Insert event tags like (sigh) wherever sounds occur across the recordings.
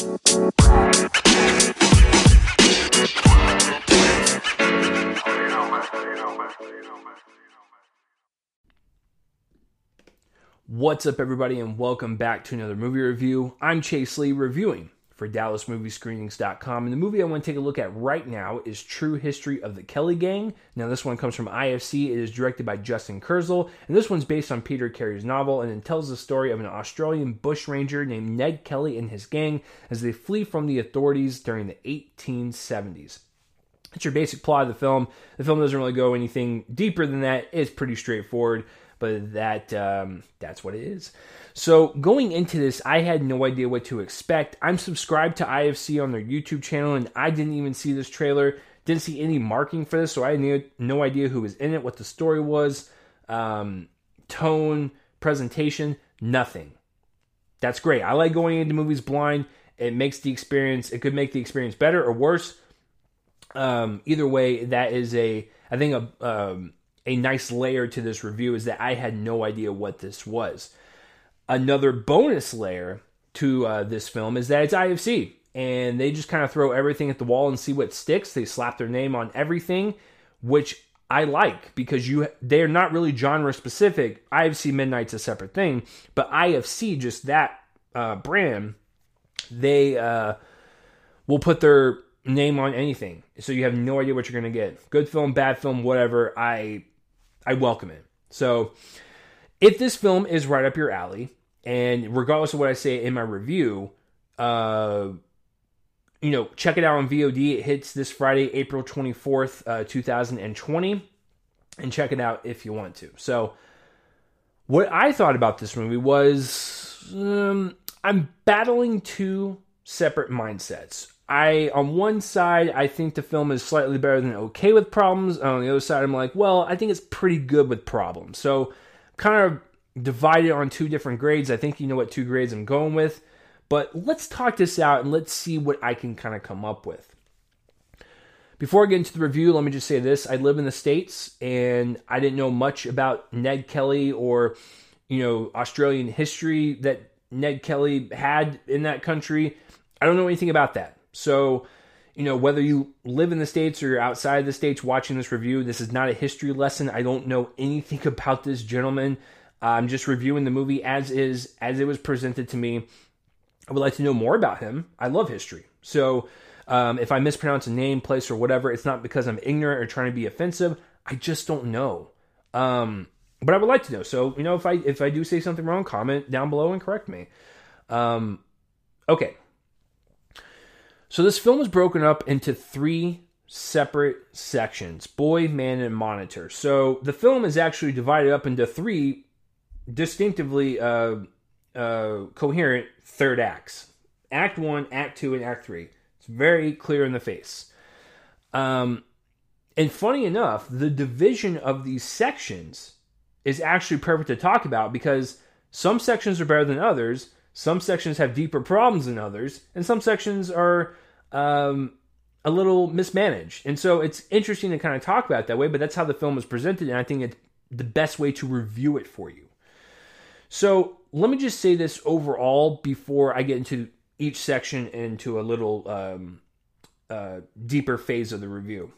What's up, everybody, and welcome back to another movie review. I'm Chase Lee reviewing for DallasMovieScreenings.com, and the movie I want to take a look at right now is True History of the Kelly Gang. Now, this one comes from IFC. It is directed by Justin Kurzel, and this one's based on Peter Carey's novel, and it tells the story of an Australian bushranger named Ned Kelly and his gang as they flee from the authorities during the 1870s. It's your basic plot of the film. The film doesn't really go anything deeper than that. It's pretty straightforward but that um, that's what it is. So going into this, I had no idea what to expect. I'm subscribed to IFC on their YouTube channel, and I didn't even see this trailer. Didn't see any marking for this, so I had no idea who was in it, what the story was, um, tone, presentation, nothing. That's great. I like going into movies blind. It makes the experience. It could make the experience better or worse. Um, either way, that is a I think a um, a nice layer to this review is that I had no idea what this was. Another bonus layer to uh, this film is that it's IFC, and they just kind of throw everything at the wall and see what sticks. They slap their name on everything, which I like because you they're not really genre specific. IFC Midnight's a separate thing, but IFC just that uh, brand, they uh, will put their name on anything, so you have no idea what you're gonna get. Good film, bad film, whatever. I I welcome it. So, if this film is right up your alley, and regardless of what I say in my review, uh, you know, check it out on VOD. It hits this Friday, April 24th, uh, 2020. And check it out if you want to. So, what I thought about this movie was um, I'm battling two separate mindsets. I on one side I think the film is slightly better than okay with problems. On the other side I'm like, well, I think it's pretty good with problems. So kind of divided on two different grades. I think you know what two grades I'm going with. But let's talk this out and let's see what I can kind of come up with. Before I get into the review, let me just say this. I live in the States and I didn't know much about Ned Kelly or, you know, Australian history that Ned Kelly had in that country. I don't know anything about that. So, you know, whether you live in the States or you're outside the States watching this review, this is not a history lesson. I don't know anything (laughs) about this gentleman. I'm just reviewing the movie as is, as it was presented to me. I would like to know more about him. I love history. So, um, if I mispronounce a name, place, or whatever, it's not because I'm ignorant or trying to be offensive. I just don't know. Um, but I would like to know. So, you know, if I if I do say something wrong, comment down below and correct me. Um, okay, so this film is broken up into three separate sections boy, man, and monster. So the film is actually divided up into three distinctively uh, uh, coherent third acts Act one, Act two, and Act three. It's very clear in the face. Um, and funny enough, the division of these sections is actually perfect to talk about because some sections are better than others, some sections have deeper problems than others, and some sections are um, a little mismanaged. And so it's interesting to kind of talk about that way, but that's how the film is presented, and I think it's the best way to review it for you. So let me just say this overall before I get into each section into a little um, uh, deeper phase of the review.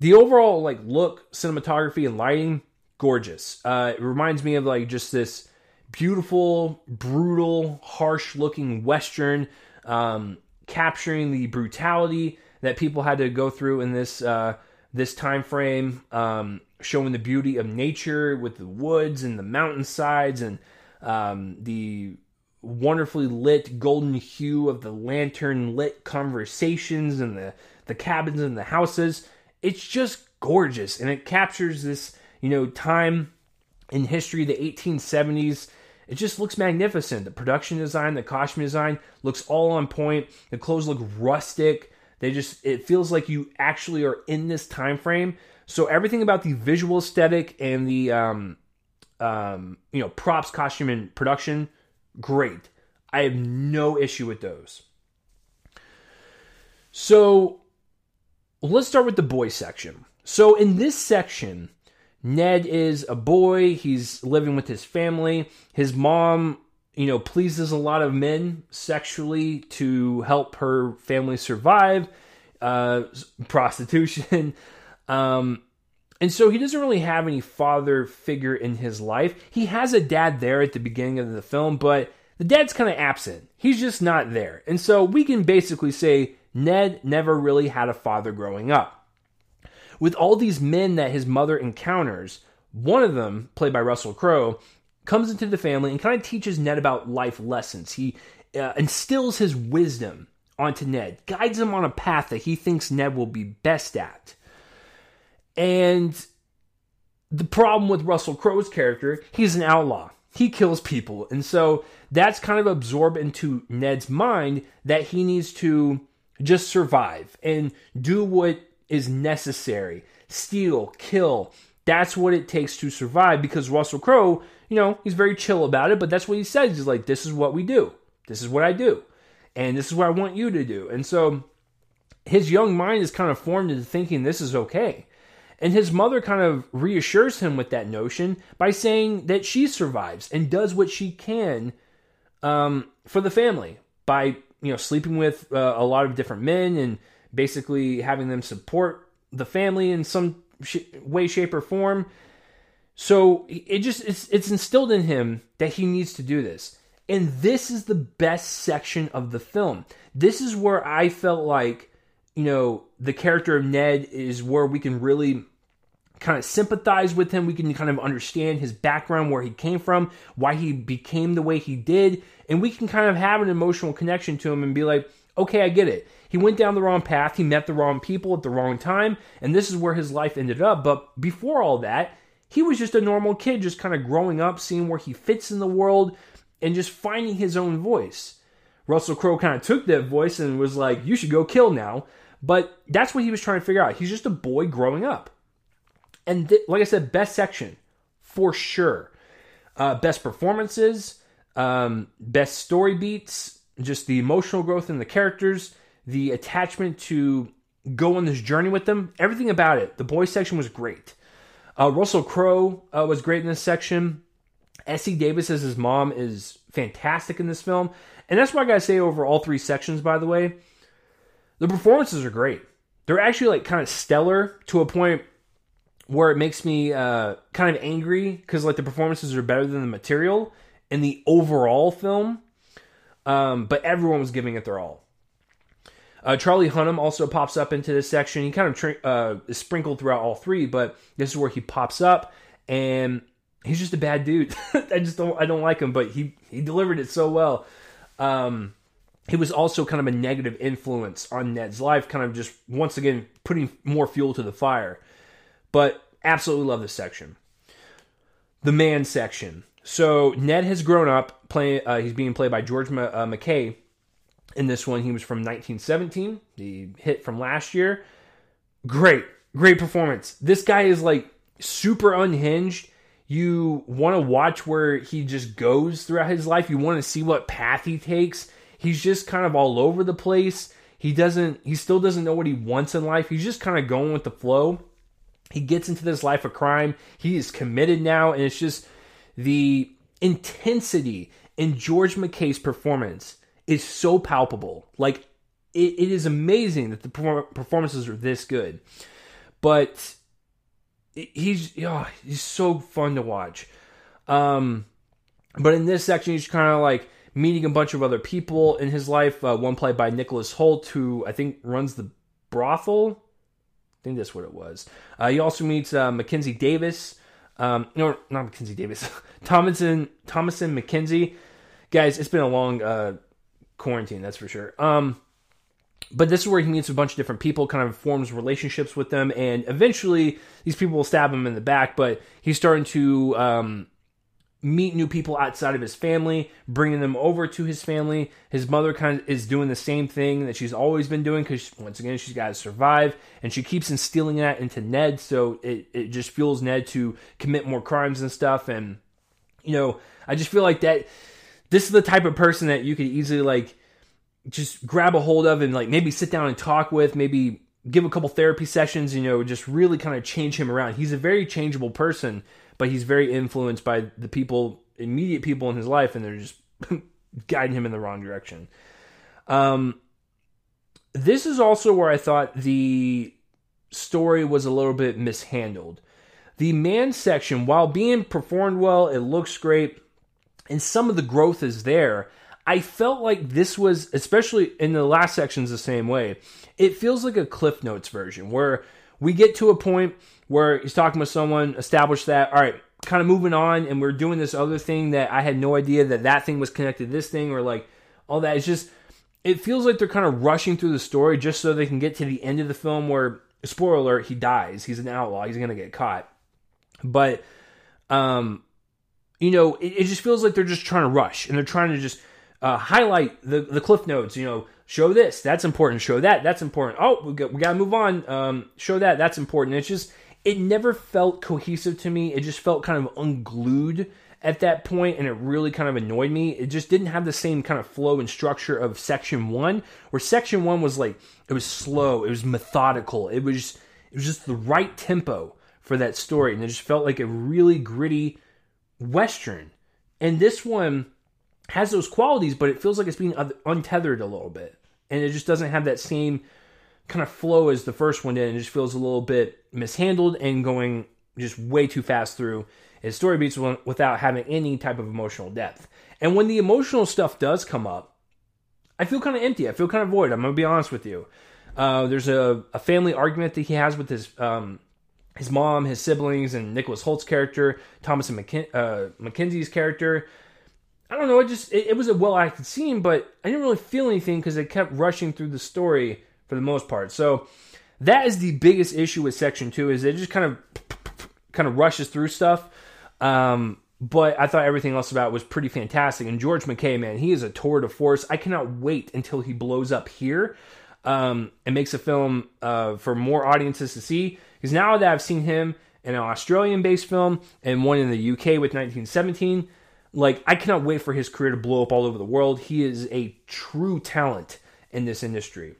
The overall like look, cinematography, and lighting, gorgeous. Uh, it reminds me of like just this beautiful, brutal, harsh looking western. Um, capturing the brutality that people had to go through in this uh, this time frame, um, showing the beauty of nature with the woods and the mountainsides and um, the wonderfully lit golden hue of the lantern lit conversations and the the cabins and the houses. It's just gorgeous, and it captures this you know time in history, the 1870s it just looks magnificent. The production design, the costume design looks all on point. The clothes look rustic. They just it feels like you actually are in this time frame. So everything about the visual aesthetic and the um, um, you know props, costume, and production, great. I have no issue with those. So let's start with the boy section. So in this section, Ned is a boy. He's living with his family. His mom you know, pleases a lot of men sexually to help her family survive, uh, prostitution. (laughs) Um, and so he doesn't really have any father figure in his life. He has a dad there at the beginning of the film, but the dad's kind of absent. He's just not there. And so we can basically say Ned never really had a father growing up. With all these men that his mother encounters, one of them, played by Russell Crowe, comes into the family and kind of teaches Ned about life lessons. He uh, instills his wisdom onto Ned, guides him on a path that he thinks Ned will be best at. And the problem with Russell Crowe's character, he's an outlaw. He kills people. And so that's kind of absorbed into Ned's mind that he needs to just survive and do what is necessary steal, kill. That's what it takes to survive because Russell Crowe, you know, he's very chill about it, but that's what he says. He's like, this is what we do. This is what I do. And this is what I want you to do. And so his young mind is kind of formed into thinking this is okay. And his mother kind of reassures him with that notion by saying that she survives and does what she can um, for the family by you know sleeping with uh, a lot of different men and basically having them support the family in some sh- way, shape, or form. So it just it's, it's instilled in him that he needs to do this. And this is the best section of the film. This is where I felt like, you know, the character of Ned is where we can really kind of sympathize with him. We can kind of understand his background, where he came from, why he became the way he did, and we can kind of have an emotional connection to him and be like, okay, I get it. He went down the wrong path, he met the wrong people at the wrong time, and this is where his life ended up. But before all that, he was just a normal kid, just kind of growing up, seeing where he fits in the world, and just finding his own voice. Russell Crowe kind of took that voice and was like, you should go kill now. But that's what he was trying to figure out. He's just a boy growing up. And th- like I said, best section for sure. Uh, best performances, um, best story beats, just the emotional growth in the characters, the attachment to go on this journey with them. Everything about it. The boys section was great. Uh, Russell Crowe uh, was great in this section. Essie Davis as his mom is fantastic in this film. And that's why I gotta say over all three sections, by the way. The performances are great. They're actually like kind of stellar to a point where it makes me uh, kind of angry because like the performances are better than the material in the overall film, um, but everyone was giving it their all. Uh, Charlie Hunnam also pops up into this section. He kind of tra- uh, is sprinkled throughout all three, but this is where he pops up, and he's just a bad dude. (laughs) I just don't I don't like him, but he he delivered it so well. Um, he was also kind of a negative influence on Ned's life, kind of just once again putting more fuel to the fire. But absolutely love this section. The man section. So Ned has grown up playing. Uh, he's being played by George Ma- uh, McKay. In this one, he was from 1917, the hit from last year. Great, great performance. This guy is like super unhinged. You want to watch where he just goes throughout his life. You want to see what path he takes. He's just kind of all over the place. He doesn't. He still doesn't know what he wants in life. He's just kind of going with the flow he gets into this life of crime. He is committed now, and it's just the intensity in George McKay's performance is so palpable. Like it, it is amazing that the performances are this good, but he's oh, he's so fun to watch. Um, but in this section, he's kind of like meeting a bunch of other people in his life. Uh, one played by Nicholas Hoult, who I think runs the brothel I think that's what it was. Uh, he also meets uh, Mackenzie Davis. Um, no, not Mackenzie Davis. (laughs) Thomasin Thomasin McKenzie. Guys, it's been a long uh, quarantine, that's for sure. Um, but this is where he meets a bunch of different people, kind of forms relationships with them, and eventually these people will stab him in the back. But he's starting to um, meet new people outside of his family, bringing them over to his family. His mother kind of is doing the same thing that she's always been doing because once again she's got to survive, and she keeps instilling that into Ned. So it it just fuels Ned to commit more crimes and stuff. And you know, I just feel like that. This is the type of person that you could easily like just grab a hold of and like maybe sit down and talk with, maybe give a couple therapy sessions, you know, just really kind of change him around. He's a very changeable person but he's very influenced by the people, immediate people in his life, and they're just (laughs) guiding him in the wrong direction. Um, this is also where I thought the story was a little bit mishandled. The man section, while being performed well, it looks great, and some of the growth is there. I felt like this was, especially in the last sections, the same way. It feels like a Cliff Notes version where we get to a point where he's talking with someone, establish that, all right, kind of moving on, and we're doing this other thing that I had no idea that that thing was connected to this thing, or like all that. It's just, it feels like they're kind of rushing through the story just so they can get to the end of the film where, spoiler alert, he dies. He's an outlaw. He's going to get caught. But, um, you know, it, it, just feels like they're just trying to rush and they're trying to just uh, highlight the, the cliff notes, you know, show this, that's important, show that, that's important. Oh, we got, we got to move on. Um, show that, that's important. It's just, it never felt cohesive to me. It just felt kind of unglued at that point and it really kind of annoyed me. It just didn't have the same kind of flow and structure of section 1 where section 1 was like it was slow, it was methodical. It was it was just the right tempo for that story and it just felt like a really gritty western. And this one has those qualities but it feels like it's being untethered a little bit. And it just doesn't have that same kind of flow as the first one did. And it just feels a little bit mishandled and going just way too fast through his story beats without having any type of emotional depth. And when the emotional stuff does come up, I feel kind of empty. I feel kind of void. I'm gonna be honest with you. Uh, there's a, a, family argument that he has with his um, his mom, his siblings, and Nicholas Hoult's character, Thomas and McKin- uh, Mackenzie's character. I don't know. It just it, it was a well acted scene, but I didn't really feel anything because it kept rushing through the story for the most part. So that is the biggest issue with section two is it just kind of kind of rushes through stuff um, but I thought everything else about was pretty fantastic. And George McKay, man, he is a tour de force. I cannot wait until he blows up here um, and makes a film uh, for more audiences to see. Because now that I've seen him in an Australian based film and one in the UK with 1917, like I cannot wait for his career to blow up all over the world. He is a true talent in this industry.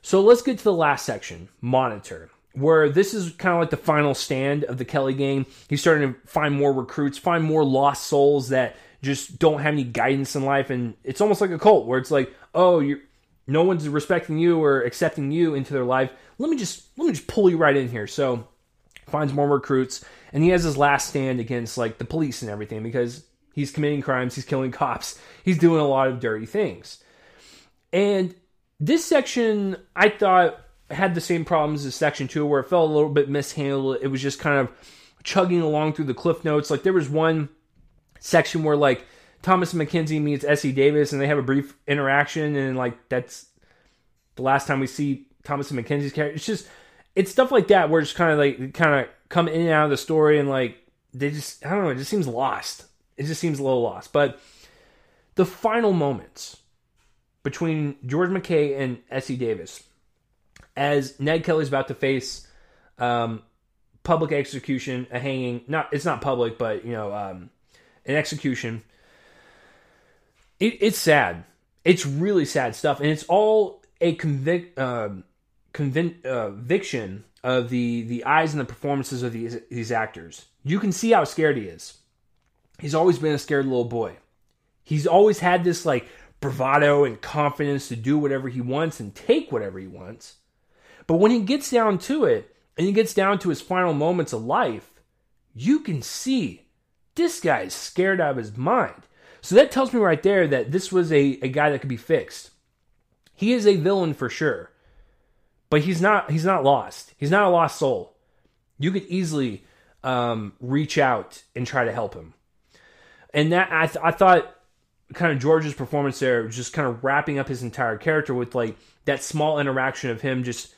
So let's get to the last section monster where this is kind of like the final stand of the Kelly Gang. He's starting to find more recruits, find more lost souls that just don't have any guidance in life, and it's almost like a cult where it's like, oh, you're no one's respecting you or accepting you into their life. Let me just let me just pull you right in here. So finds more recruits, and he has his last stand against like the police and everything because he's committing crimes, he's killing cops, (laughs) he's doing a lot of dirty things. And this section, I thought had the same problems as section two, where it felt a little bit mishandled. It was just kind of chugging along through the cliff notes. Like there was one section where like Thomasin McKenzie meets Essie Davis, and they have a brief interaction, and like that's the last time we see Thomasin McKenzie's character. It's just it's stuff like that where it's kind of like kind of come in and out of the story, and like they just I don't know, it just seems lost. It just seems a little lost. But the final moments between George McKay and Essie Davis as Ned Kelly's about to face um, public execution, a hanging. Not it's not public, but you know, um, an execution. It, it's sad. It's really sad stuff, and it's all a convic, uh, convin- uh, conviction of the the eyes and the performances of these these actors. You can see how scared he is. He's always been a scared little boy. He's always had this like bravado and confidence to do whatever he wants and take whatever he wants. But when he gets down to it, and he gets down to his final moments of life, you can see this guy is scared out of his mind. So that tells me right there that this was a, a guy that could be fixed. He is a villain for sure. But he's not he's not lost. He's not a lost soul. You could easily um, reach out and try to help him. And that I, th- I thought kind of George's performance there, just kind of wrapping up his entire character with like that small interaction of him just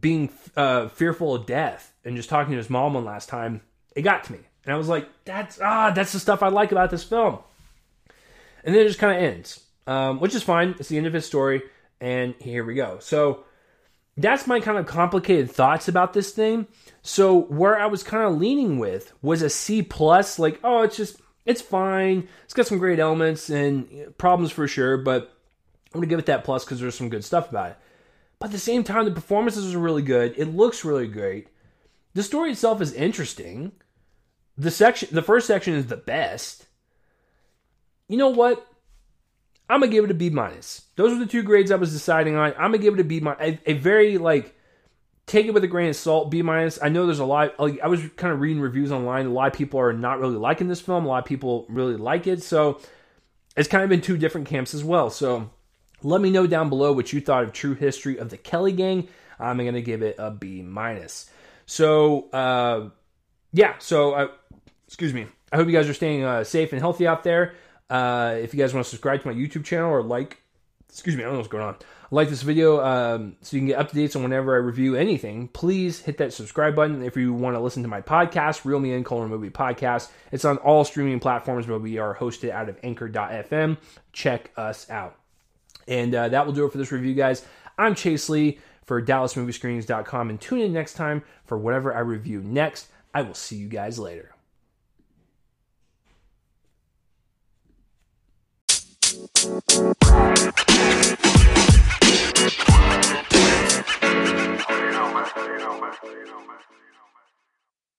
being uh, fearful of death and just talking to his mom one last time, it got to me. And I was like, that's ah, that's the stuff I like about this film. And then it just kind of ends, um, which is fine. It's the end of his story, and here we go. So that's my kind of complicated thoughts about this thing. So where I was kind of leaning with was a C plus, like oh, it's just it's fine. It's got some great elements and problems for sure, but I'm gonna give it that plus because there's some good stuff about it. But at the same time, the performances are really good. It looks really great. The story itself is interesting. The section, the first section is the best. You know what? I'm gonna give it a B minus. Those were the two grades I was deciding on. I'm gonna give it a B minus. A, a very like take it with a grain of salt. B minus. I know there's a lot. Like I was kind of reading reviews online. A lot of people are not really liking this film. A lot of people really like it. So it's kind of been two different camps as well. So let me know down below what you thought of True History of the Kelly Gang. I'm gonna give it a B minus. So uh, yeah. So uh, excuse me. I hope you guys are staying uh, safe and healthy out there. Uh, if you guys want to subscribe to my YouTube channel or like, excuse me, I don't know what's going on. Like this video um, so you can get updates on whenever I review anything. Please hit that subscribe button if you want to listen to my podcast, Reel Me In Color Movie Podcast. It's on all streaming platforms, but we are hosted out of Anchor.fm. Check us out. And uh, that will do it for this review, guys. I'm Chase Lee for DallasMovieScreenings.com, and tune in next time for whatever I review next. I will see you guys later. You know, man. You.